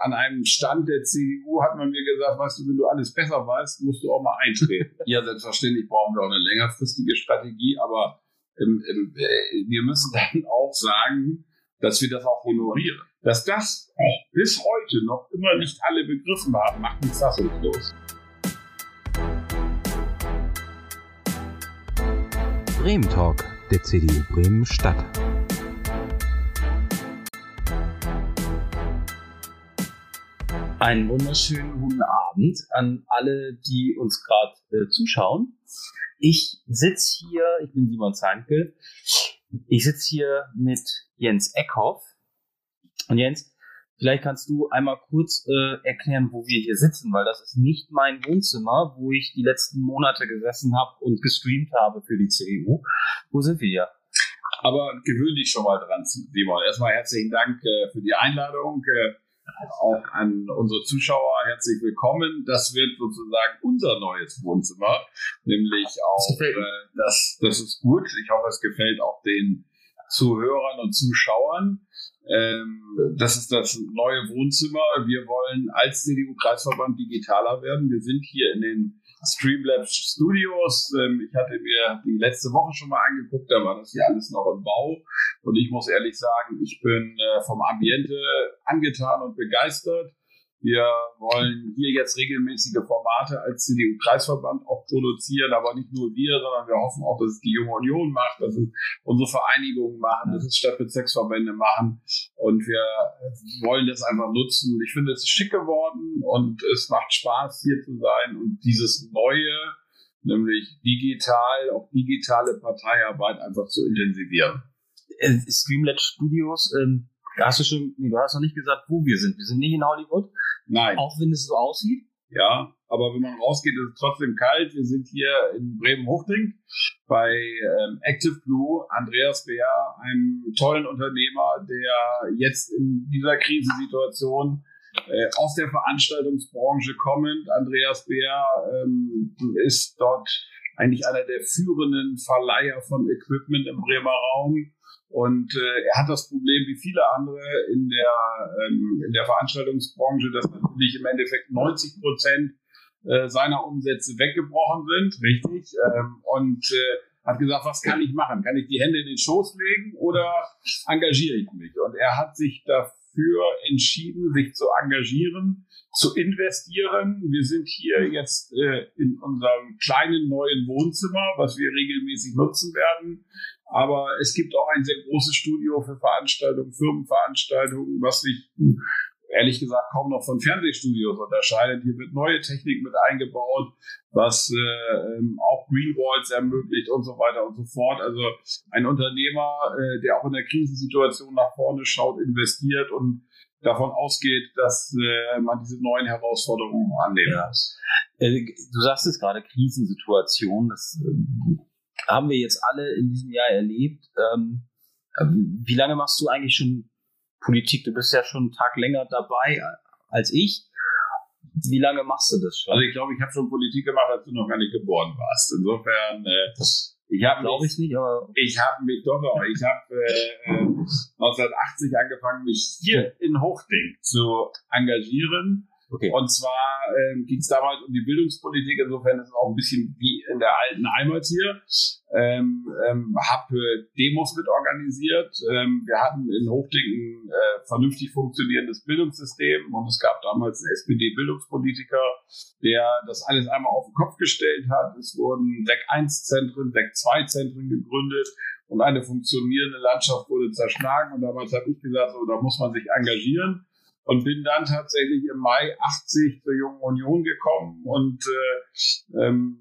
an einem Stand der CDU hat man mir gesagt, weißt du, wenn du alles besser weißt, musst du auch mal eintreten. ja, selbstverständlich brauchen wir auch eine längerfristige Strategie, aber ähm, ähm, äh, wir müssen dann auch sagen, dass wir das auch honorieren. Dass das bis heute noch immer nicht alle begriffen haben, macht uns fassungslos. Bremen Talk der CDU Bremen Stadt. Einen wunderschönen guten Abend an alle, die uns gerade äh, zuschauen. Ich sitze hier, ich bin Simon Zeinkel, ich sitze hier mit Jens Eckhoff. Und Jens, vielleicht kannst du einmal kurz äh, erklären, wo wir hier sitzen, weil das ist nicht mein Wohnzimmer, wo ich die letzten Monate gesessen habe und gestreamt habe für die CDU. Wo sind wir hier? Aber gewöhn dich schon mal dran, Simon. Erstmal herzlichen Dank äh, für die Einladung. Äh, auch an unsere Zuschauer herzlich willkommen. Das wird sozusagen unser neues Wohnzimmer, nämlich auch das, äh, das, das ist gut. Ich hoffe, es gefällt auch den Zuhörern und Zuschauern. Ähm, das ist das neue Wohnzimmer. Wir wollen als CDU-Kreisverband digitaler werden. Wir sind hier in den Streamlabs Studios. Ähm, ich hatte mir die letzte Woche schon mal angeguckt, da war das hier alles noch im Bau. Und ich muss ehrlich sagen, ich bin äh, vom Ambiente angetan und begeistert. Wir wollen hier jetzt regelmäßige Formate als CDU-Kreisverband auch produzieren, aber nicht nur wir, sondern wir hoffen auch, dass es die Junge Union macht, dass es unsere Vereinigungen machen, dass es Stadtbezirksverbände machen und wir wollen das einfach nutzen. Ich finde, es ist schick geworden und es macht Spaß, hier zu sein und dieses Neue, nämlich digital, auch digitale Parteiarbeit einfach zu intensivieren. Äh, Streamlet Studios, ähm Hast du schon, du hast noch nicht gesagt, wo wir sind. Wir sind nicht in Hollywood. Nein. Auch wenn es so aussieht. Ja, aber wenn man rausgeht, ist es trotzdem kalt. Wir sind hier in Bremen-Hochding bei ähm, Active Blue, Andreas Bär, einem tollen Unternehmer, der jetzt in dieser Krisensituation äh, aus der Veranstaltungsbranche kommend, Andreas Bär ähm, ist dort eigentlich einer der führenden Verleiher von Equipment im Bremer Raum und äh, er hat das Problem wie viele andere in der, ähm, in der Veranstaltungsbranche, dass natürlich im Endeffekt 90 Prozent äh, seiner Umsätze weggebrochen sind, richtig. Ähm, und äh, hat gesagt, was kann ich machen? Kann ich die Hände in den Schoß legen oder engagiere ich mich? Und er hat sich dafür entschieden, sich zu engagieren, zu investieren. Wir sind hier jetzt äh, in unserem kleinen neuen Wohnzimmer, was wir regelmäßig nutzen werden. Aber es gibt auch ein sehr großes Studio für Veranstaltungen, Firmenveranstaltungen, was sich ehrlich gesagt kaum noch von Fernsehstudios unterscheidet. Hier wird neue Technik mit eingebaut, was äh, ähm, auch Greenwalls ermöglicht und so weiter und so fort. Also ein Unternehmer, äh, der auch in der Krisensituation nach vorne schaut, investiert und davon ausgeht, dass äh, man diese neuen Herausforderungen annehmen muss. Äh, du sagst es gerade, Krisensituation, das äh, haben wir jetzt alle in diesem Jahr erlebt. Ähm, ähm, wie lange machst du eigentlich schon Politik? Du bist ja schon einen Tag länger dabei als ich. Wie lange machst du das schon? Also ich glaube, ich habe schon Politik gemacht, als du noch gar nicht geboren warst. Insofern, äh, ich habe glaube ich nicht, aber ich habe mich doch noch, ich habe äh, 1980 angefangen, mich hier in Hochding zu engagieren Okay. Und zwar ähm, ging es damals um die Bildungspolitik, insofern ist es auch ein bisschen wie in der alten Heimat hier. Ähm, ähm, habe Demos mit organisiert. Ähm, wir hatten in Hochding ein äh, vernünftig funktionierendes Bildungssystem und es gab damals einen SPD-Bildungspolitiker, der das alles einmal auf den Kopf gestellt hat. Es wurden DEC 1-Zentren, DEC 2-Zentren gegründet und eine funktionierende Landschaft wurde zerschlagen. Und damals habe ich gesagt, so, da muss man sich engagieren und bin dann tatsächlich im Mai 80 zur Jungen Union gekommen und äh, ähm,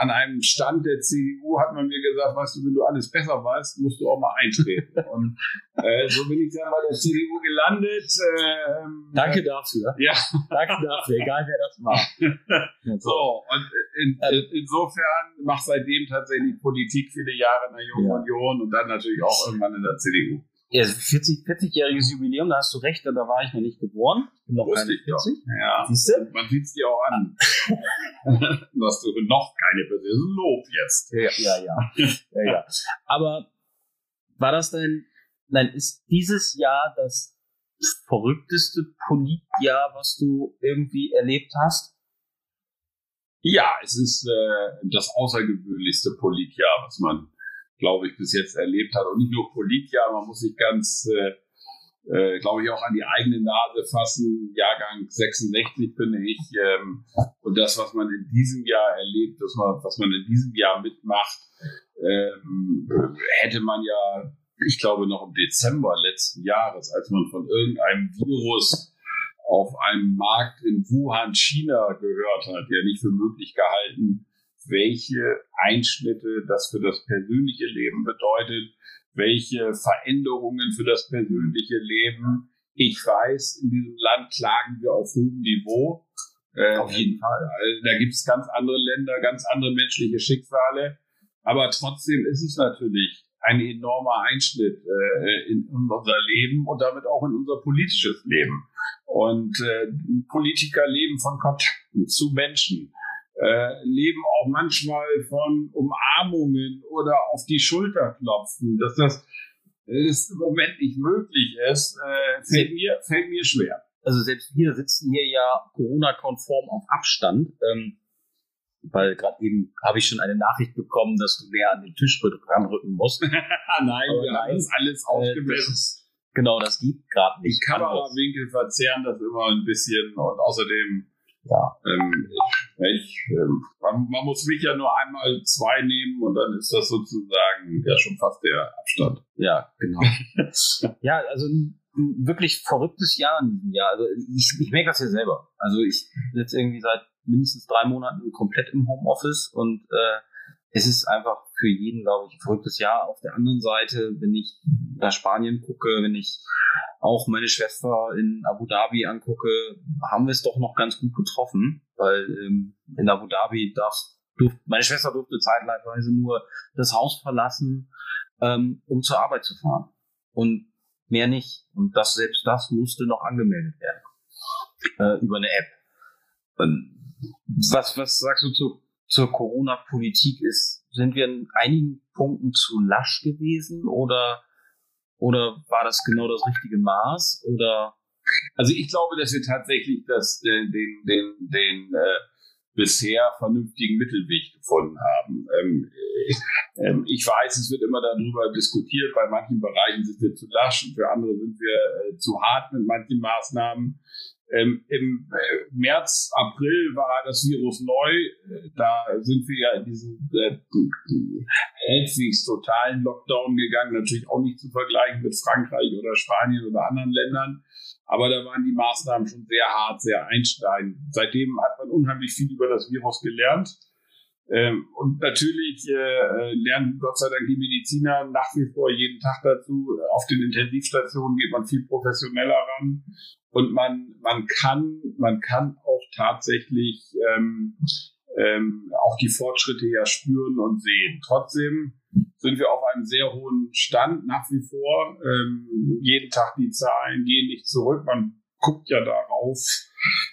an einem Stand der CDU hat man mir gesagt, weißt du, wenn du alles besser weißt, musst du auch mal eintreten. und äh, so bin ich dann bei der CDU gelandet. Äh, Danke dafür. Ja. Danke dafür, egal wer das war. so, und in, in, insofern mache seitdem tatsächlich Politik viele Jahre in der Jungen ja. Union und dann natürlich auch irgendwann in der CDU. Ja, 40, 40-jähriges Jubiläum, da hast du recht, da war ich noch nicht geboren. Ich bin noch Wusste keine 40. Ja. Siehst du? Man sieht es dir auch an. dass du noch keine 40. Das ist ein Lob jetzt. Ja, ja, ja. ja, ja. Aber war das denn, nein, ist dieses Jahr das verrückteste Politjahr, was du irgendwie erlebt hast? Ja, es ist äh, das außergewöhnlichste Politjahr, was man, glaube ich, bis jetzt erlebt hat. Und nicht nur Politjahr, man muss sich ganz, äh, äh, glaube ich, auch an die eigene Nase fassen. Jahrgang 66 bin ich. Ähm, und das, was man in diesem Jahr erlebt, das was man in diesem Jahr mitmacht, ähm, hätte man ja, ich glaube, noch im Dezember letzten Jahres, als man von irgendeinem Virus auf einem Markt in Wuhan, China gehört hat, ja nicht für möglich gehalten, welche Einschnitte das für das persönliche Leben bedeutet, welche Veränderungen für das persönliche Leben. Ich weiß, in diesem Land klagen wir auf hohem Niveau. Äh, auf jeden Fall. Da gibt es ganz andere Länder, ganz andere menschliche Schicksale. Aber trotzdem ist es natürlich ein enormer Einschnitt äh, in unser Leben und damit auch in unser politisches Leben. Und äh, Politiker leben von Kontakten zu Menschen, äh, leben auch manchmal von Umarmungen oder auf die Schulter klopfen. Dass das ist im Moment nicht möglich ist, äh, fällt, mir, fällt mir schwer. Also selbst wir sitzen hier ja Corona-konform auf Abstand. Ähm, weil gerade eben habe ich schon eine Nachricht bekommen, dass du näher an den Tisch ranrücken musst. nein, Aber wir nein, haben das alles aufgemessen. Äh, genau, das geht gerade nicht. Die Kamerawinkel verzerren das immer ein bisschen und außerdem, ja, ähm, ich, ähm, man, man, muss mich ja nur einmal zwei nehmen und dann ist das sozusagen ja schon fast der Abstand. Ja, genau. ja, also ein wirklich verrücktes Jahr in diesem Jahr. Also ich, ich merke das ja selber. Also ich sitze irgendwie seit mindestens drei Monaten komplett im Homeoffice und äh, es ist einfach für jeden, glaube ich, ein verrücktes Jahr. Auf der anderen Seite, wenn ich nach Spanien gucke, wenn ich auch meine Schwester in Abu Dhabi angucke, haben wir es doch noch ganz gut getroffen, weil ähm, in Abu Dhabi darf, durft, meine Schwester durfte zeitweise nur das Haus verlassen, ähm, um zur Arbeit zu fahren. Und mehr nicht. Und das, selbst das musste noch angemeldet werden. Äh, über eine App. Und was, was sagst du zu, zur Corona-Politik? Ist, sind wir in einigen Punkten zu lasch gewesen oder, oder war das genau das richtige Maß oder? Also ich glaube, dass wir tatsächlich das, äh, den, den, den, äh, bisher vernünftigen Mittelweg gefunden haben. Ähm, äh, ähm, ich weiß, es wird immer darüber diskutiert, bei manchen Bereichen sind wir zu lasch und für andere sind wir äh, zu hart mit manchen Maßnahmen. Ähm, Im äh, März, April war das Virus neu. Äh, da sind wir ja in diesen äh, halbwegs totalen Lockdown gegangen. Natürlich auch nicht zu vergleichen mit Frankreich oder Spanien oder anderen Ländern. Aber da waren die Maßnahmen schon sehr hart, sehr einschneidend. Seitdem hat man unheimlich viel über das Virus gelernt. Ähm, und natürlich äh, lernen Gott sei Dank die Mediziner nach wie vor jeden Tag dazu. Auf den Intensivstationen geht man viel professioneller ran. Und man, man kann, man kann auch tatsächlich ähm, ähm, auch die Fortschritte ja spüren und sehen. Trotzdem sind wir auf einem sehr hohen Stand nach wie vor. Ähm, jeden Tag die Zahlen gehen nicht zurück. Man guckt ja darauf.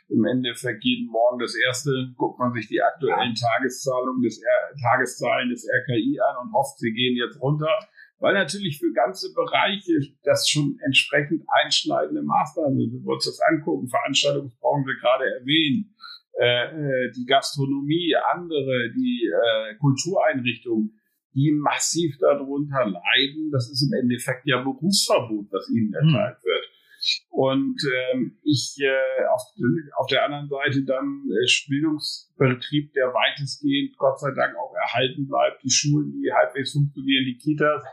Im Endeffekt jeden Morgen das erste guckt man sich die aktuellen Tageszahlungen des R Tageszahlen des RKI an und hofft, sie gehen jetzt runter weil natürlich für ganze Bereiche das schon entsprechend einschneidende Maßnahmen sind. Wenn wir uns das angucken, Veranstaltungsbranche gerade erwähnt, äh, äh, die Gastronomie, andere, die äh, Kultureinrichtungen, die massiv darunter leiden. Das ist im Endeffekt ja Berufsverbot, was ihnen hm. erteilt wird. Und ähm, ich äh, auf, auf der anderen Seite dann äh, Bildungsbetrieb, der weitestgehend Gott sei Dank auch erhalten bleibt, die Schulen, die halbwegs funktionieren, die Kitas,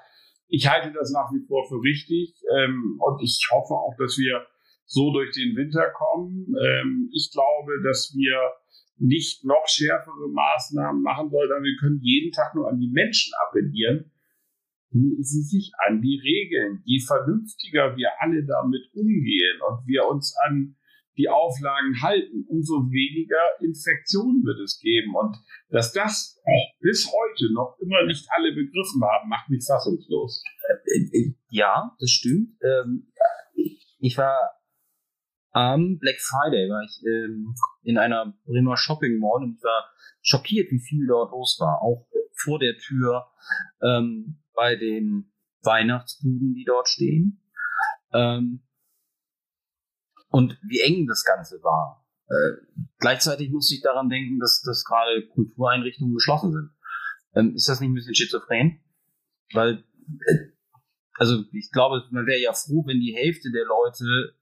ich halte das nach wie vor für richtig ähm, und ich hoffe auch, dass wir so durch den Winter kommen. Ähm, ich glaube, dass wir nicht noch schärfere Maßnahmen machen sollten. Wir können jeden Tag nur an die Menschen appellieren, sie sich an die Regeln. Je vernünftiger wir alle damit umgehen und wir uns an die Auflagen halten, umso weniger Infektionen wird es geben. Und dass das bis heute noch immer nicht alle begriffen haben, macht mich fassungslos. Ja, das stimmt. Ähm, ich war am Black Friday, war ich ähm, in einer Bremer Shopping Mall und war schockiert, wie viel dort los war. Auch vor der Tür ähm, bei den Weihnachtsbuden, die dort stehen. und wie eng das Ganze war. Äh, gleichzeitig muss ich daran denken, dass, dass gerade Kultureinrichtungen geschlossen sind. Ähm, ist das nicht ein bisschen schizophren? Weil, äh, also ich glaube, man wäre ja froh, wenn die Hälfte der Leute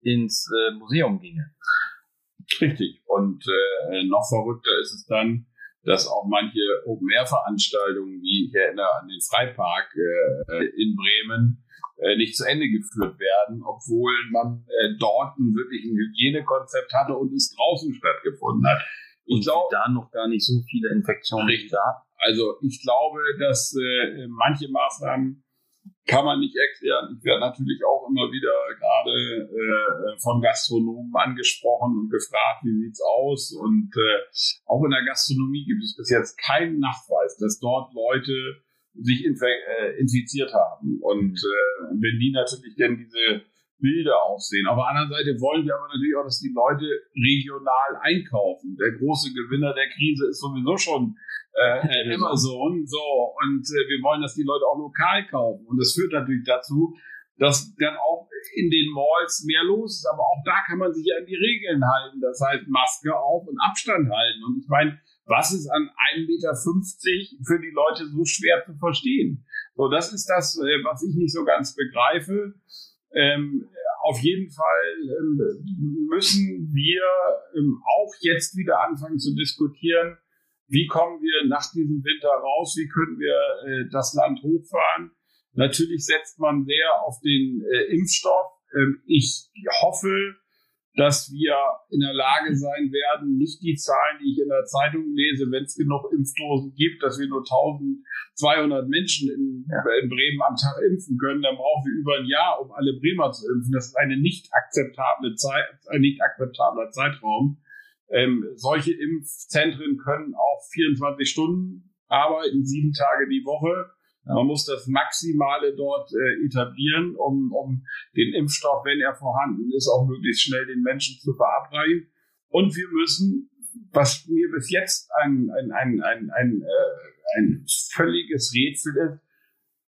ins äh, Museum ginge. Richtig. Und äh, noch verrückter ist es dann, dass auch manche Open-Air-Veranstaltungen, wie ich erinnere an den Freipark äh, in Bremen, äh, nicht zu Ende geführt werden, obwohl man äh, dort ein wirklich ein Hygienekonzept hatte und es draußen stattgefunden hat. Ich glaube, da noch gar nicht so viele Infektionen richtig. Also ich glaube, dass äh, manche Maßnahmen kann man nicht erklären. Ich werde natürlich auch immer wieder gerade äh, von Gastronomen angesprochen und gefragt, wie sieht's aus? Und äh, auch in der Gastronomie gibt es bis jetzt keinen Nachweis, dass dort Leute sich äh, infiziert haben. Und äh, wenn die natürlich denn diese Bilder aussehen. Auf der anderen Seite wollen wir aber natürlich auch, dass die Leute regional einkaufen. Der große Gewinner der Krise ist sowieso schon äh, Amazon. So, und äh, wir wollen, dass die Leute auch lokal kaufen. Und das führt natürlich dazu, dass dann auch in den Malls mehr los ist. Aber auch da kann man sich an die Regeln halten. Das heißt, Maske auf und Abstand halten. Und ich meine, was ist an 1,50 Meter für die Leute so schwer zu verstehen? So, das ist das, äh, was ich nicht so ganz begreife. Ähm, auf jeden Fall ähm, müssen wir ähm, auch jetzt wieder anfangen zu diskutieren, wie kommen wir nach diesem Winter raus, wie können wir äh, das Land hochfahren. Natürlich setzt man sehr auf den äh, Impfstoff. Ähm, ich hoffe, dass wir in der Lage sein werden, nicht die Zahlen, die ich in der Zeitung lese, wenn es genug Impfdosen gibt, dass wir nur 1200 Menschen in, in, Bremen am Tag impfen können, dann brauchen wir über ein Jahr, um alle Bremer zu impfen. Das ist eine nicht akzeptable Zeit, ein nicht akzeptabler Zeitraum. Ähm, solche Impfzentren können auch 24 Stunden arbeiten, sieben Tage die Woche. Man muss das Maximale dort äh, etablieren, um, um den Impfstoff, wenn er vorhanden ist, auch möglichst schnell den Menschen zu verabreichen. Und wir müssen, was mir bis jetzt ein, ein, ein, ein, ein, äh, ein völliges Rätsel ist,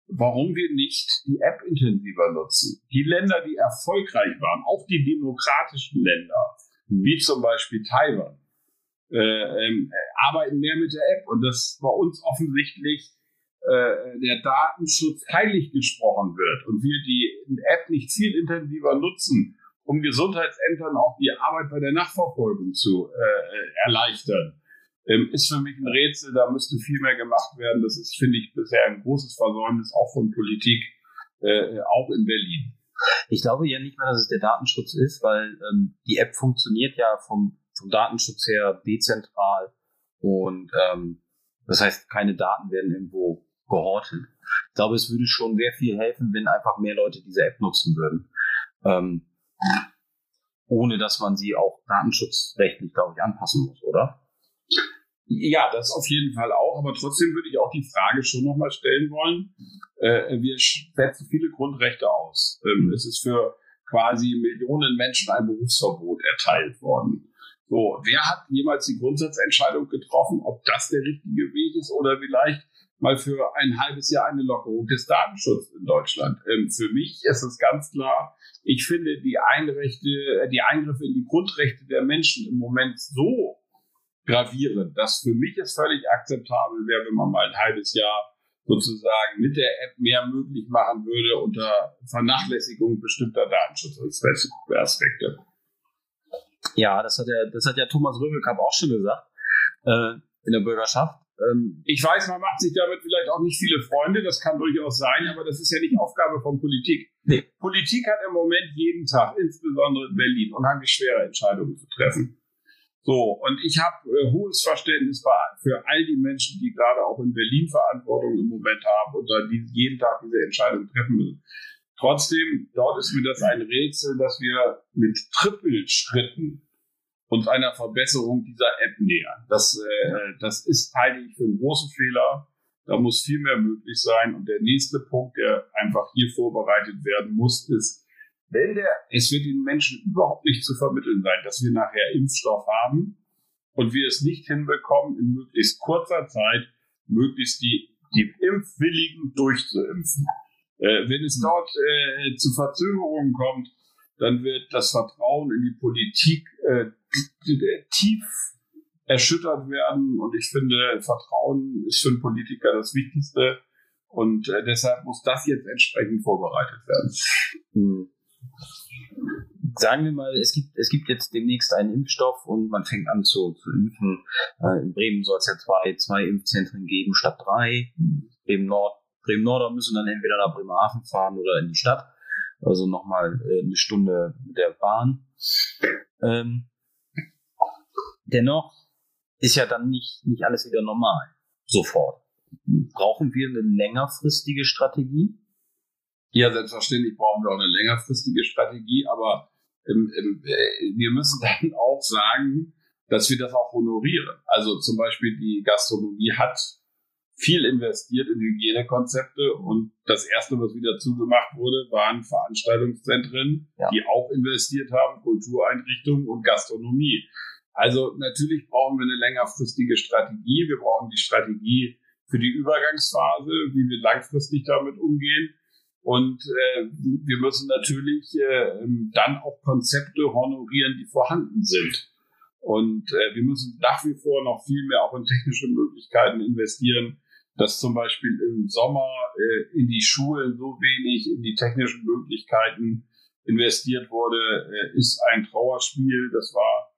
warum wir nicht die App intensiver nutzen. Die Länder, die erfolgreich waren, auch die demokratischen Länder, mhm. wie zum Beispiel Taiwan, äh, äh, arbeiten mehr mit der App. Und das war uns offensichtlich der Datenschutz heilig gesprochen wird und wir die App nicht viel intensiver nutzen, um Gesundheitsämtern auch die Arbeit bei der Nachverfolgung zu äh, erleichtern, ähm, ist für mich ein Rätsel. Da müsste viel mehr gemacht werden. Das ist, finde ich, bisher ein großes Versäumnis auch von Politik, äh, auch in Berlin. Ich glaube ja nicht mal, dass es der Datenschutz ist, weil ähm, die App funktioniert ja vom, vom Datenschutz her dezentral und ähm, das heißt, keine Daten werden irgendwo gehortet. Ich glaube, es würde schon sehr viel helfen, wenn einfach mehr Leute diese App nutzen würden. Ähm, ohne dass man sie auch datenschutzrechtlich, glaube ich, anpassen muss, oder? Ja, das auf jeden Fall auch, aber trotzdem würde ich auch die Frage schon nochmal stellen wollen. Äh, wir setzen viele Grundrechte aus. Ähm, es ist für quasi Millionen Menschen ein Berufsverbot erteilt worden. So, wer hat jemals die Grundsatzentscheidung getroffen, ob das der richtige Weg ist oder vielleicht mal für ein halbes Jahr eine Lockerung des Datenschutzes in Deutschland. Ähm, für mich ist es ganz klar, ich finde die Einrechte, äh, die Eingriffe in die Grundrechte der Menschen im Moment so gravierend, dass für mich es völlig akzeptabel wäre, wenn man mal ein halbes Jahr sozusagen mit der App mehr möglich machen würde unter Vernachlässigung bestimmter Datenschutzaspekte. Ja, das hat ja, das hat ja Thomas Röbelkamp auch schon gesagt äh, in der Bürgerschaft. Ähm, ich weiß, man macht sich damit vielleicht auch nicht viele Freunde, das kann durchaus sein, aber das ist ja nicht Aufgabe von Politik. Nee. Politik hat im Moment jeden Tag, insbesondere in Berlin, unheimlich schwere Entscheidungen zu treffen. So, und ich habe äh, hohes Verständnis für all die Menschen, die gerade auch in Berlin Verantwortung im Moment haben und da die jeden Tag diese Entscheidung treffen müssen. Trotzdem, dort ist mir das ein Rätsel, dass wir mit Trippelschritten uns einer Verbesserung dieser App nähern. Das, äh, das ist, halte ich für einen großen Fehler. Da muss viel mehr möglich sein. Und der nächste Punkt, der einfach hier vorbereitet werden muss, ist, wenn der, es wird den Menschen überhaupt nicht zu vermitteln sein, dass wir nachher Impfstoff haben und wir es nicht hinbekommen, in möglichst kurzer Zeit möglichst die, die Impfwilligen durchzuimpfen. Äh, wenn es dort äh, zu Verzögerungen kommt, dann wird das Vertrauen in die Politik äh, tief erschüttert werden. Und ich finde, Vertrauen ist für einen Politiker das Wichtigste. Und äh, deshalb muss das jetzt entsprechend vorbereitet werden. Hm. Sagen wir mal, es gibt, es gibt jetzt demnächst einen Impfstoff und man fängt an zu, zu impfen. Äh, in Bremen soll es ja zwei, zwei Impfzentren geben statt drei. Bremen Nord, Bremen Nord müssen dann entweder nach Bremerhaven fahren oder in die Stadt. Also nochmal äh, eine Stunde mit der Bahn. Ähm, dennoch ist ja dann nicht, nicht alles wieder normal. Sofort. Brauchen wir eine längerfristige Strategie? Ja, selbstverständlich brauchen wir auch eine längerfristige Strategie, aber ähm, äh, wir müssen dann auch sagen, dass wir das auch honorieren. Also zum Beispiel die Gastronomie hat viel investiert in Hygienekonzepte und das erste, was wieder zugemacht wurde, waren Veranstaltungszentren, ja. die auch investiert haben, Kultureinrichtungen und Gastronomie. Also natürlich brauchen wir eine längerfristige Strategie. Wir brauchen die Strategie für die Übergangsphase, wie wir langfristig damit umgehen. Und äh, wir müssen natürlich äh, dann auch Konzepte honorieren, die vorhanden sind. Und äh, wir müssen nach wie vor noch viel mehr auch in technische Möglichkeiten investieren, dass zum Beispiel im Sommer äh, in die Schulen so wenig in die technischen Möglichkeiten investiert wurde, äh, ist ein Trauerspiel. Das war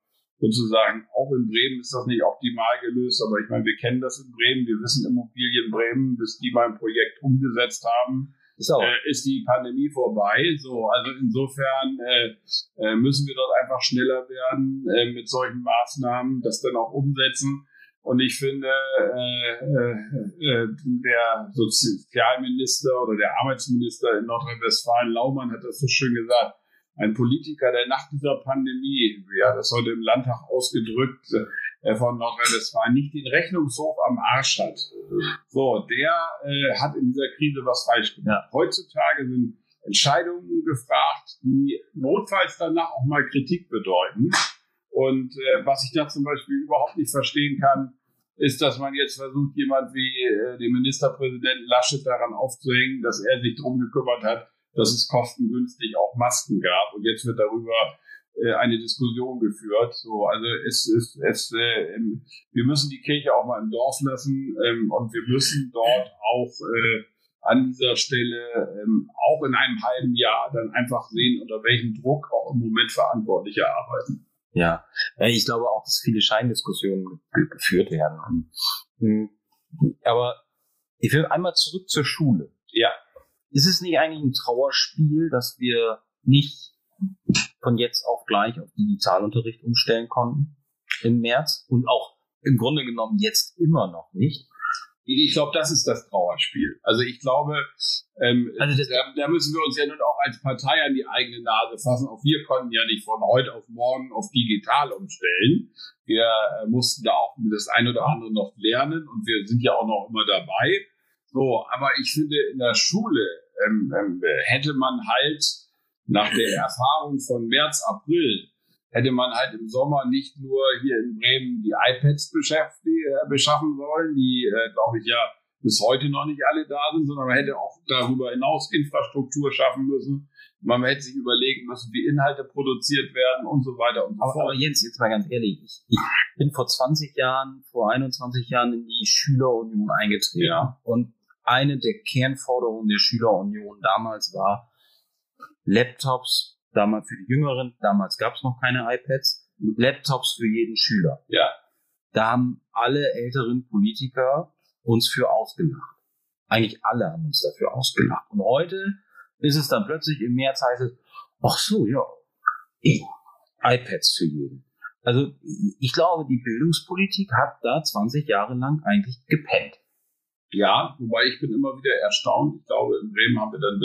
sozusagen auch in Bremen ist das nicht optimal gelöst, aber ich meine, wir kennen das in Bremen, wir wissen Immobilien Bremen, bis die mal ein Projekt umgesetzt haben, so. äh, ist die Pandemie vorbei. So, also insofern äh, äh, müssen wir dort einfach schneller werden äh, mit solchen Maßnahmen, das dann auch umsetzen. Und ich finde, äh, äh, der Sozialminister oder der Arbeitsminister in Nordrhein-Westfalen, Laumann, hat das so schön gesagt ein Politiker, der nach dieser Pandemie, ja, das heute im Landtag ausgedrückt, äh, von Nordrhein-Westfalen nicht den Rechnungshof am Arsch hat. So, der äh, hat in dieser Krise was falsch gemacht. Ja. Heutzutage sind Entscheidungen gefragt, die notfalls danach auch mal Kritik bedeuten. Und äh, was ich da zum Beispiel überhaupt nicht verstehen kann, ist, dass man jetzt versucht, jemand wie äh, den Ministerpräsidenten Laschet daran aufzuhängen, dass er sich drum gekümmert hat, dass es kostengünstig auch Masken gab. Und jetzt wird darüber äh, eine Diskussion geführt. So, also es ist, es, äh, wir müssen die Kirche auch mal im Dorf lassen ähm, und wir müssen dort auch äh, an dieser Stelle ähm, auch in einem halben Jahr dann einfach sehen, unter welchem Druck auch im Moment Verantwortliche arbeiten. Ja, ich glaube auch, dass viele Scheindiskussionen geführt werden. Hm, aber ich will einmal zurück zur Schule. Ja. Ist es nicht eigentlich ein Trauerspiel, dass wir nicht von jetzt auf gleich auf Digitalunterricht umstellen konnten im März und auch im Grunde genommen jetzt immer noch nicht? Ich glaube, das ist das Trauerspiel. Also ich glaube, ähm, also da, da, müssen wir uns ja nun auch als Partei an die eigene Nase fassen. Auch wir konnten ja nicht von heute auf morgen auf digital umstellen. Wir äh, mussten da auch das ein oder andere noch lernen und wir sind ja auch noch immer dabei. So, aber ich finde, in der Schule ähm, ähm, hätte man halt nach der Erfahrung von März, April, hätte man halt im Sommer nicht nur hier in Bremen die iPads äh, beschaffen sollen, die, äh, glaube ich, ja bis heute noch nicht alle da sind, sondern man hätte auch darüber hinaus Infrastruktur schaffen müssen. Man hätte sich überlegen müssen, wie Inhalte produziert werden und so weiter und so aber, fort. Aber Jens, jetzt mal ganz ehrlich, ich, ich bin vor 20 Jahren, vor 21 Jahren in die Schülerunion eingetreten. Ja. Und eine der Kernforderungen der Schülerunion damals war, Laptops, damals für die Jüngeren, damals gab es noch keine iPads, Laptops für jeden Schüler. Ja. Da haben alle älteren Politiker uns für ausgelacht. Eigentlich alle haben uns dafür ausgelacht. Und heute ist es dann plötzlich im März heißt es, ach so, ja, iPads für jeden. Also ich glaube, die Bildungspolitik hat da 20 Jahre lang eigentlich gepennt. Ja, wobei ich bin immer wieder erstaunt. Ich glaube, in Bremen haben wir dann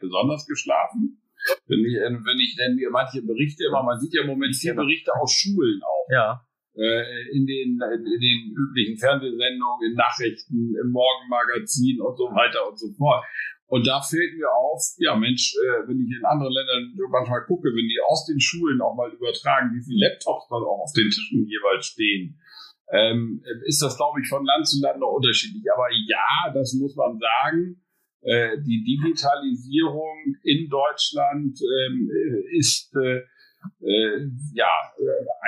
besonders geschlafen. Wenn ich, äh, wenn ich denn mir manche Berichte immer, man sieht ja im Moment viele Berichte aus Schulen auch. Ja. Äh, in den, in den üblichen Fernsehsendungen, in Nachrichten, im Morgenmagazin und so weiter und so fort. Und da fällt mir auf, ja Mensch, äh, wenn ich in anderen Ländern manchmal gucke, wenn die aus den Schulen auch mal übertragen, wie viele Laptops dann auch auf den Tischen jeweils stehen ähm, ist das, glaube ich, von Land zu Land noch unterschiedlich. Aber ja, das muss man sagen. äh, die Digitalisierung in Deutschland ähm, ist äh, äh, ja,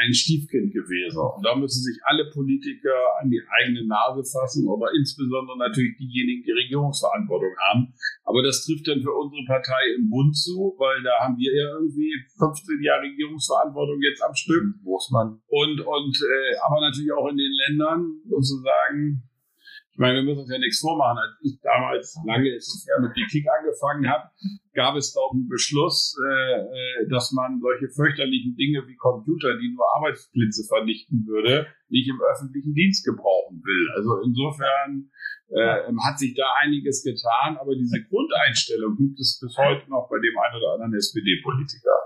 ein Stiefkind gewesen. Und da müssen sich alle Politiker an die eigene Nase fassen, aber insbesondere natürlich diejenigen, die Regierungsverantwortung haben. Aber das trifft dann für unsere Partei im Bund zu, weil da haben wir ja irgendwie 15 Jahre Regierungsverantwortung jetzt am Stück. Muss man. Und, und äh, aber natürlich auch in den Ländern sozusagen meine, wir müssen uns ja nichts vormachen. Als ich damals, lange ist es mit Politik angefangen habe, gab es doch einen Beschluss, äh, äh, dass man solche fürchterlichen Dinge wie Computer, die nur Arbeitsplätze vernichten würde, nicht im öffentlichen Dienst gebrauchen will. Also insofern äh, hat sich da einiges getan, aber diese Grundeinstellung gibt es bis heute noch bei dem einen oder anderen SPD-Politiker.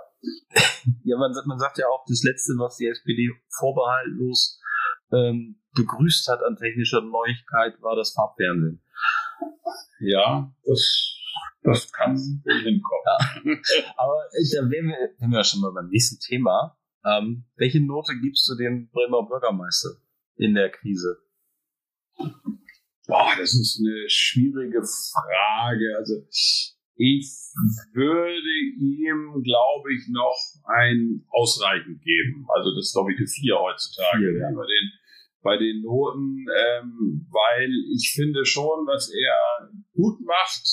Ja, man, man sagt ja auch, das Letzte, was die SPD vorbehaltlos ähm, begrüßt hat an technischer Neuigkeit, war das Farbfernsehen. Ja, das, das kann hinkommen. Ja. Aber äh, da wären wir, wären wir schon mal beim nächsten Thema. Ähm, welche Note gibst du dem Bremer Bürgermeister in der Krise? Boah, das ist eine schwierige Frage. Also ich würde ihm, glaube ich, noch ein Ausreichend geben. Also das ist, glaube ich, eine vier heutzutage. Ja. Über den bei den Noten, ähm, weil ich finde schon, was er gut macht,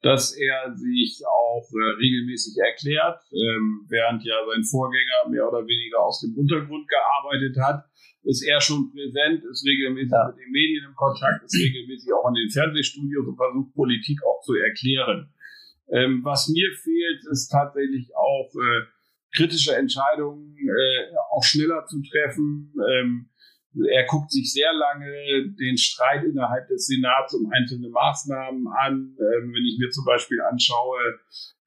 dass er sich auch äh, regelmäßig erklärt, ähm, während ja sein Vorgänger mehr oder weniger aus dem Untergrund gearbeitet hat, ist er schon präsent, ist regelmäßig ja. mit den Medien im Kontakt, ist regelmäßig auch in den Fernsehstudios und versucht Politik auch zu erklären. Ähm, was mir fehlt, ist tatsächlich auch äh, kritische Entscheidungen äh, auch schneller zu treffen. Ähm, er guckt sich sehr lange den Streit innerhalb des Senats um einzelne Maßnahmen an. Ähm, wenn ich mir zum Beispiel anschaue,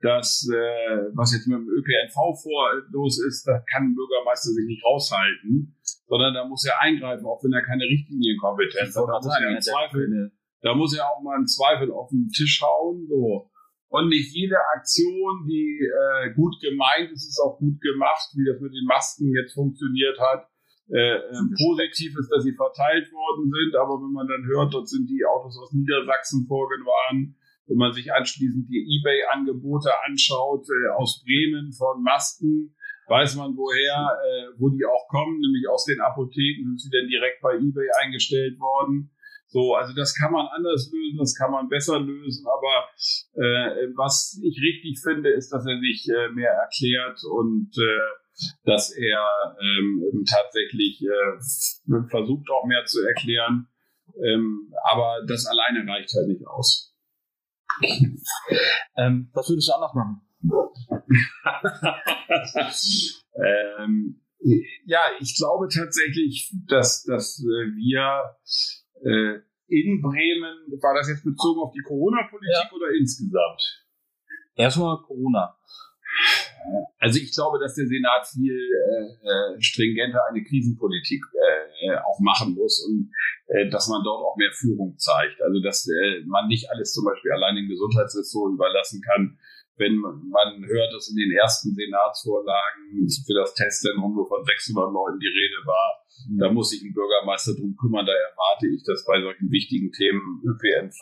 dass äh, was jetzt mit dem ÖPNV vor los ist, da kann ein Bürgermeister sich nicht raushalten, sondern da muss er eingreifen, auch wenn er keine Richtlinienkompetenz hat. Da muss er, im Zweifel, da muss er auch mal im Zweifel auf den Tisch hauen. So. Und nicht jede Aktion, die äh, gut gemeint ist, ist auch gut gemacht, wie das mit den Masken jetzt funktioniert hat äh, äh, positiv ist, dass sie verteilt worden sind, aber wenn man dann hört, dort sind die Autos aus Niedersachsen vorgefahren, wenn man sich anschließend die eBay-Angebote anschaut äh, aus Bremen von Masken, weiß man woher, äh, wo die auch kommen, nämlich aus den Apotheken sind sie dann direkt bei eBay eingestellt worden. So, also das kann man anders lösen, das kann man besser lösen, aber äh, was ich richtig finde, ist, dass er sich äh, mehr erklärt und äh, dass er ähm, tatsächlich äh, versucht auch mehr zu erklären. Ähm, aber das alleine reicht halt nicht aus. ähm, was würdest du anders machen? ähm, ja, ich glaube tatsächlich, dass, dass äh, wir äh, in Bremen, war das jetzt bezogen auf die Corona-Politik ja. oder insgesamt? Erstmal Corona. Also ich glaube, dass der Senat viel äh, äh, stringenter eine Krisenpolitik äh, äh, auch machen muss und äh, dass man dort auch mehr Führung zeigt. Also dass äh, man nicht alles zum Beispiel allein den Gesundheitsressorts überlassen kann. Wenn man hört, dass in den ersten Senatsvorlagen für das Testzentrum nur von 600 Leuten die Rede war, da muss sich ein Bürgermeister drum kümmern. Da erwarte ich, dass bei solchen wichtigen Themen ÖPNV,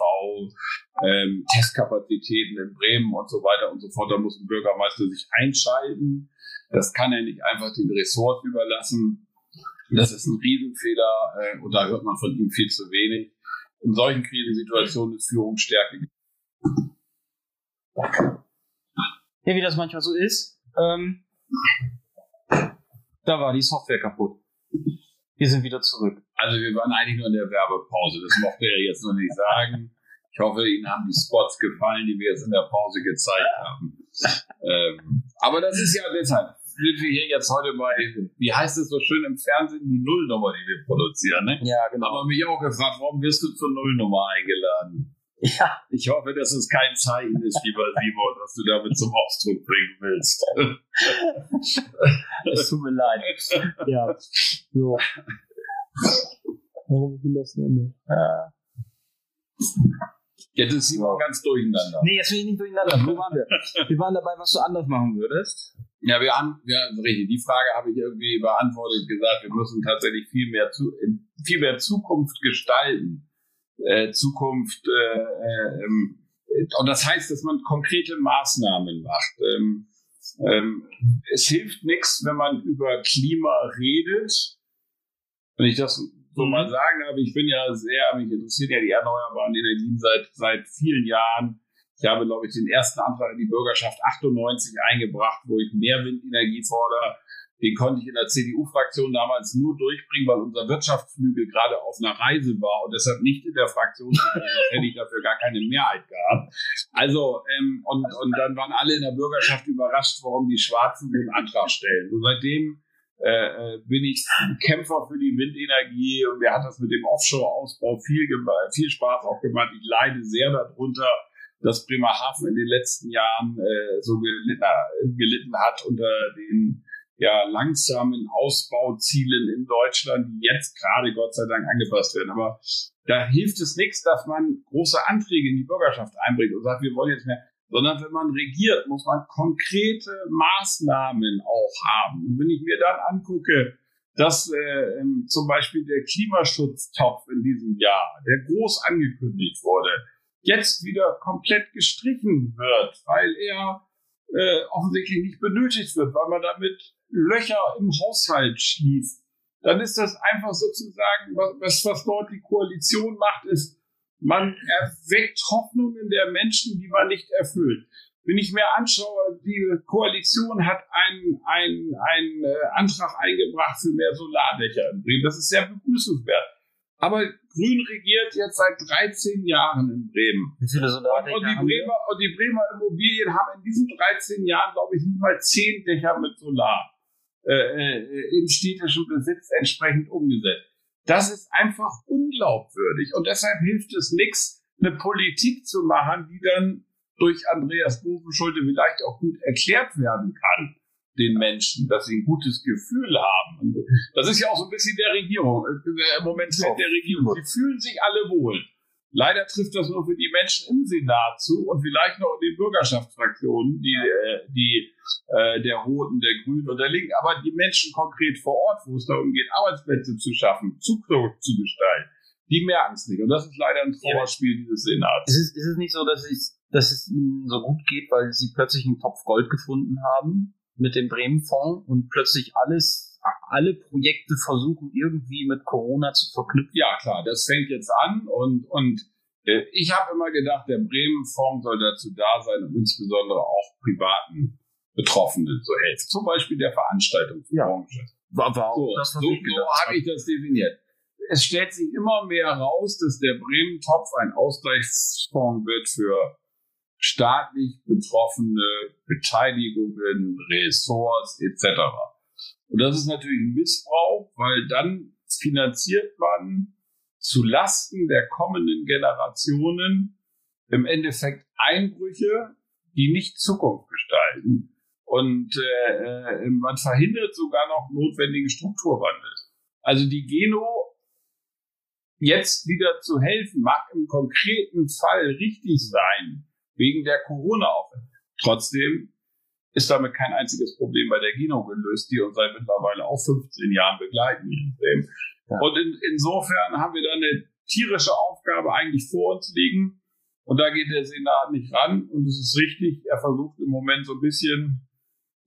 ähm, Testkapazitäten in Bremen und so weiter und so fort, da muss ein Bürgermeister sich einschalten. Das kann er nicht einfach den Ressorts überlassen. Das ist ein Riesenfehler äh, und da hört man von ihm viel zu wenig. In solchen Krisensituationen ist Führungsstärke. Ja, wie das manchmal so ist. Ähm, da war die Software kaputt. Wir sind wieder zurück. Also wir waren eigentlich nur in der Werbepause. Das mochte er jetzt noch nicht sagen. Ich hoffe, Ihnen haben die Spots gefallen, die wir jetzt in der Pause gezeigt haben. Ähm, aber das ist ja deshalb sind wir hier jetzt heute bei, wie heißt es so schön im Fernsehen, die Nullnummer, die wir produzieren. Ne? Ja, genau. Aber mich auch gefragt, warum wirst du zur Nullnummer eingeladen? Ja. Ich hoffe, dass es kein Zeichen ist, lieber Simon, was du damit zum Ausdruck bringen willst. Es tut mir leid. Ja. So. Warum das denn? Ja. Jetzt ist Simon ganz durcheinander. Nee, jetzt bin ich nicht durcheinander. Wo waren wir? Wir waren dabei, was du anders machen würdest. Ja, wir haben, ja, richtig. Die Frage habe ich irgendwie beantwortet, gesagt, wir müssen tatsächlich viel mehr zu, viel mehr Zukunft gestalten äh, Zukunft äh, äh, und das heißt, dass man konkrete Maßnahmen macht. Ähm, ähm, es hilft nichts, wenn man über Klima redet. Wenn ich das so mal mhm. sagen darf, ich bin ja sehr, mich interessieren ja die erneuerbaren Energien seit, seit vielen Jahren. Ich habe, glaube ich, den ersten Antrag in die Bürgerschaft 98 eingebracht, wo ich mehr Windenergie fordere. Den konnte ich in der CDU-Fraktion damals nur durchbringen, weil unser Wirtschaftsflügel gerade auf einer Reise war und deshalb nicht in der Fraktion. hätte ich dafür gar keine Mehrheit gehabt. Also, ähm, und, und dann waren alle in der Bürgerschaft überrascht, warum die Schwarzen den Antrag stellen. Und seitdem äh, äh bin ich Kämpfer für die Windenergie und mir hat das mit dem Offshore-Ausbau viel, viel Spaß auch gemacht. Ich leide sehr darunter, dass Bremerhaven in den letzten Jahren äh, so gelitten, gelitten hat unter den ja, langsamen Ausbauzielen in Deutschland, die jetzt gerade Gott sei Dank angepasst werden. Aber da hilft es nichts, dass man große Anträge in die Bürgerschaft einbringt und sagt, wir wollen jetzt mehr, sondern wenn man regiert, muss man konkrete Maßnahmen auch haben. Und wenn ich mir dann angucke, dass äh, zum Beispiel der Klimaschutztopf in diesem Jahr, der groß angekündigt wurde, jetzt wieder komplett gestrichen wird, weil er äh, offensichtlich nicht benötigt wird, weil man damit Löcher im Haushalt schließt, dann ist das einfach sozusagen, was, was dort die Koalition macht, ist, man erweckt Hoffnungen der Menschen, die man nicht erfüllt. Wenn ich mir anschaue, die Koalition hat einen, einen, einen äh, Antrag eingebracht für mehr Solardächer in Bremen. Das ist sehr begrüßenswert. Aber Grün regiert jetzt seit 13 Jahren in Bremen. Wie viele Solardächer und, und, die Bremer, und die Bremer Immobilien haben in diesen 13 Jahren, glaube ich, nicht mal 10 Dächer mit Solar äh, äh, im städtischen Besitz entsprechend umgesetzt. Das ist einfach unglaubwürdig. Und deshalb hilft es nichts, eine Politik zu machen, die dann durch Andreas Bovenschulte vielleicht auch gut erklärt werden kann den Menschen, dass sie ein gutes Gefühl haben. Das ist ja auch so ein bisschen der Regierung, äh, im Moment der Regierung. Sie fühlen sich alle wohl. Leider trifft das nur für die Menschen im Senat zu und vielleicht noch in den Bürgerschaftsfraktionen, die, äh, die äh, der Roten, der Grünen und der Linken, aber die Menschen konkret vor Ort, wo es darum geht, Arbeitsplätze zu schaffen, Zukunft zu gestalten, die merken es nicht. Und das ist leider ein Trauerspiel ja. dieses Senats. Ist es, ist es nicht so, dass es, dass es ihnen so gut geht, weil sie plötzlich einen Topf Gold gefunden haben mit dem Bremen-Fonds und plötzlich alles alle Projekte versuchen irgendwie mit Corona zu verknüpfen. Ja, klar, das fängt jetzt an und, und äh, ich habe immer gedacht, der Bremen-Fonds soll dazu da sein, um insbesondere auch privaten Betroffenen zu helfen. Zum Beispiel der Veranstaltungsbranche. Ja. War, war so, das, so, so habe ich das definiert. Es stellt sich immer mehr heraus, dass der Bremen-Topf ein Ausgleichsfonds wird für staatlich betroffene Beteiligungen, Ressorts etc. Und das ist natürlich ein Missbrauch, weil dann finanziert man zu Lasten der kommenden Generationen im Endeffekt Einbrüche, die nicht Zukunft gestalten. Und äh, äh, man verhindert sogar noch notwendigen Strukturwandel. Also die Geno jetzt wieder zu helfen, mag im konkreten Fall richtig sein, wegen der Corona-Aufwände. Trotzdem ist damit kein einziges Problem bei der Gino gelöst, die uns seit mittlerweile auch 15 Jahren begleiten hier in Bremen. Ja. Und in, insofern haben wir da eine tierische Aufgabe eigentlich vor uns liegen. Und da geht der Senat nicht ran. Und es ist richtig, er versucht im Moment so ein bisschen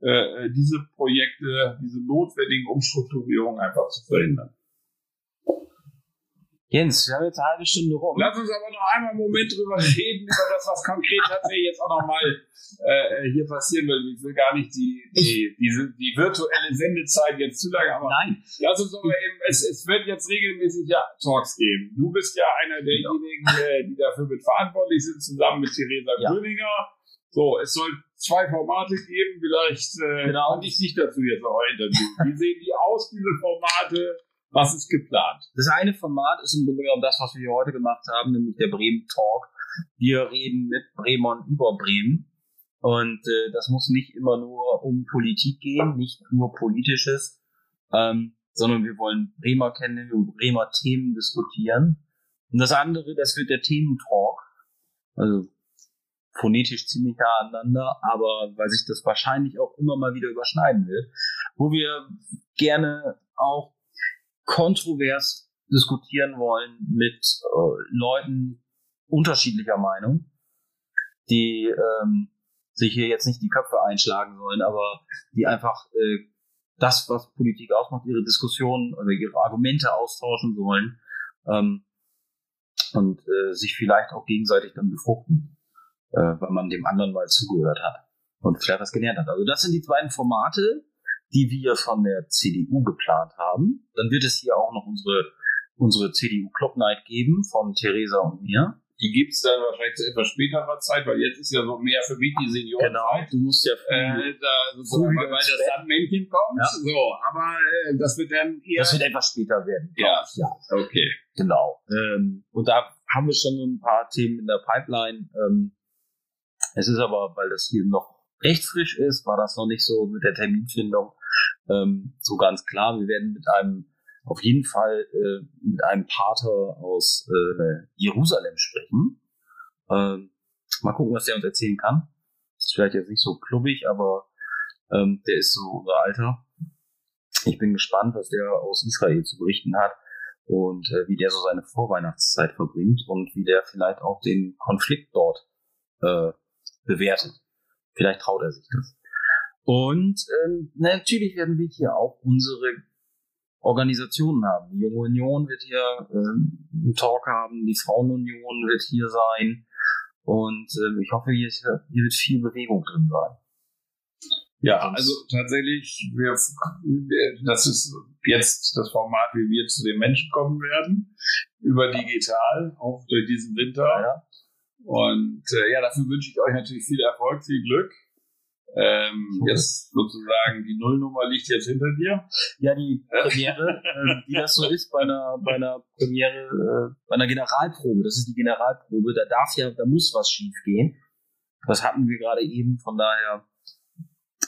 äh, diese Projekte, diese notwendigen Umstrukturierungen einfach zu verhindern. Jens, wir haben jetzt eine halbe Stunde rum. Lass uns aber noch einmal einen Moment drüber reden, über das, was konkret tatsächlich jetzt auch nochmal äh, hier passieren will. Ich will gar nicht die, die, diese, die virtuelle Sendezeit jetzt zu lange, aber Nein. lass uns aber eben, es, es wird jetzt regelmäßig ja Talks geben. Du bist ja einer derjenigen, äh, die dafür mit verantwortlich sind, zusammen mit Theresa ja. Gröninger. So, es soll zwei Formate geben, vielleicht äh, genau. fand ich dich dazu jetzt auch interviewen. Wie sehen die aus, diese Formate? Was ist geplant? Das eine Format ist im Grunde genommen das, was wir hier heute gemacht haben, nämlich der Bremen Talk. Wir reden mit Bremern über Bremen. Und äh, das muss nicht immer nur um Politik gehen, nicht nur politisches, ähm, sondern wir wollen Bremer kennen, wir Bremer Themen diskutieren. Und das andere, das wird der Thementalk. Also phonetisch ziemlich nah aneinander, aber weil sich das wahrscheinlich auch immer mal wieder überschneiden wird, wo wir gerne auch kontrovers diskutieren wollen mit äh, Leuten unterschiedlicher Meinung. die ähm, sich hier jetzt nicht die Köpfe einschlagen sollen, aber die einfach äh, das, was Politik ausmacht, ihre Diskussionen oder ihre Argumente austauschen sollen ähm, und äh, sich vielleicht auch gegenseitig dann befruchten, äh, weil man dem anderen mal zugehört hat und vielleicht was gelernt hat. Also das sind die beiden Formate, die wir von der CDU geplant haben. Dann wird es hier auch noch unsere unsere CDU Club Night geben von Theresa und mir. Die gibt's dann wahrscheinlich zu etwas späterer Zeit, weil jetzt ist ja so mehr für mich die Senioren. Genau, du musst ja früh, Äh, da sozusagen, weil das. Sandmännchen kommt. Ja. So, aber äh, das wird dann eher. das wird etwas später werden. Ja. ich, ja. okay. Genau. Ähm, und da haben wir schon ein paar Themen in der Pipeline. Ähm, es ist aber, weil das hier noch recht frisch ist, war das noch nicht so mit der Terminfindung ähm, so ganz klar. Wir werden mit einem, auf jeden Fall äh, mit einem Pater aus äh, Jerusalem sprechen. Ähm, mal gucken, was der uns erzählen kann. Ist vielleicht jetzt nicht so klubbig, aber ähm, der ist so unser Alter. Ich bin gespannt, was der aus Israel zu berichten hat und äh, wie der so seine Vorweihnachtszeit verbringt und wie der vielleicht auch den Konflikt dort äh, bewertet. Vielleicht traut er sich das. Und ähm, natürlich werden wir hier auch unsere Organisationen haben. Die Junge Union wird hier ähm, einen Talk haben, die Frauenunion wird hier sein und ähm, ich hoffe, hier, ist, hier wird viel Bewegung drin sein. Ja, also tatsächlich, wir- das ist jetzt das Format, wie wir zu den Menschen kommen werden, über digital, auch durch diesen Winter. Ja. Und äh, ja, dafür wünsche ich euch natürlich viel Erfolg, viel Glück. Ähm, jetzt sozusagen die Nullnummer liegt jetzt hinter dir. Ja, die Premiere, äh, wie das so ist bei einer, bei einer Premiere, äh, bei einer Generalprobe, das ist die Generalprobe, da darf ja, da muss was schief gehen. Das hatten wir gerade eben, von daher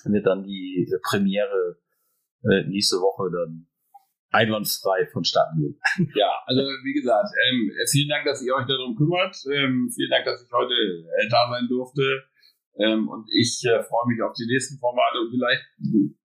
wird dann die Premiere äh, nächste Woche dann einwandfrei vonstatten gehen. Ja, also wie gesagt, ähm, vielen Dank, dass ihr euch darum kümmert. Ähm, vielen Dank, dass ich heute äh, da sein durfte. Ähm, und ich äh, freue mich auf die nächsten Formate und vielleicht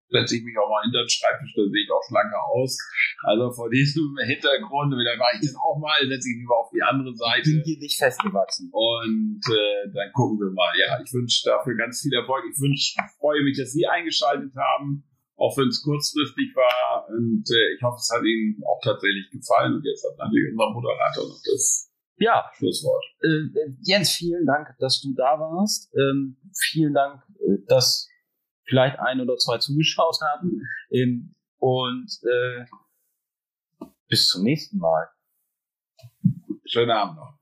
setze ich mich auch mal hinter den Schreibtisch, da sehe ich auch schlanker aus. Also vor diesem Hintergrund, da war ich dann auch mal, setze ich mich mal auf die andere Seite. hier nicht festgewachsen. Und äh, dann gucken wir mal. Ja, ich wünsche dafür ganz viel Erfolg. Ich wünsche, freue mich, dass Sie eingeschaltet haben, auch wenn es kurzfristig war. Und äh, ich hoffe, es hat Ihnen auch tatsächlich gefallen. Und jetzt hat natürlich unser Moderator noch das Ja, Schlusswort. äh, äh, Jens, vielen Dank, dass du da warst. Ähm, vielen Dank, äh, dass vielleicht ein oder zwei zugeschaut haben. Ähm, und äh, bis zum nächsten Mal. Schönen Abend noch.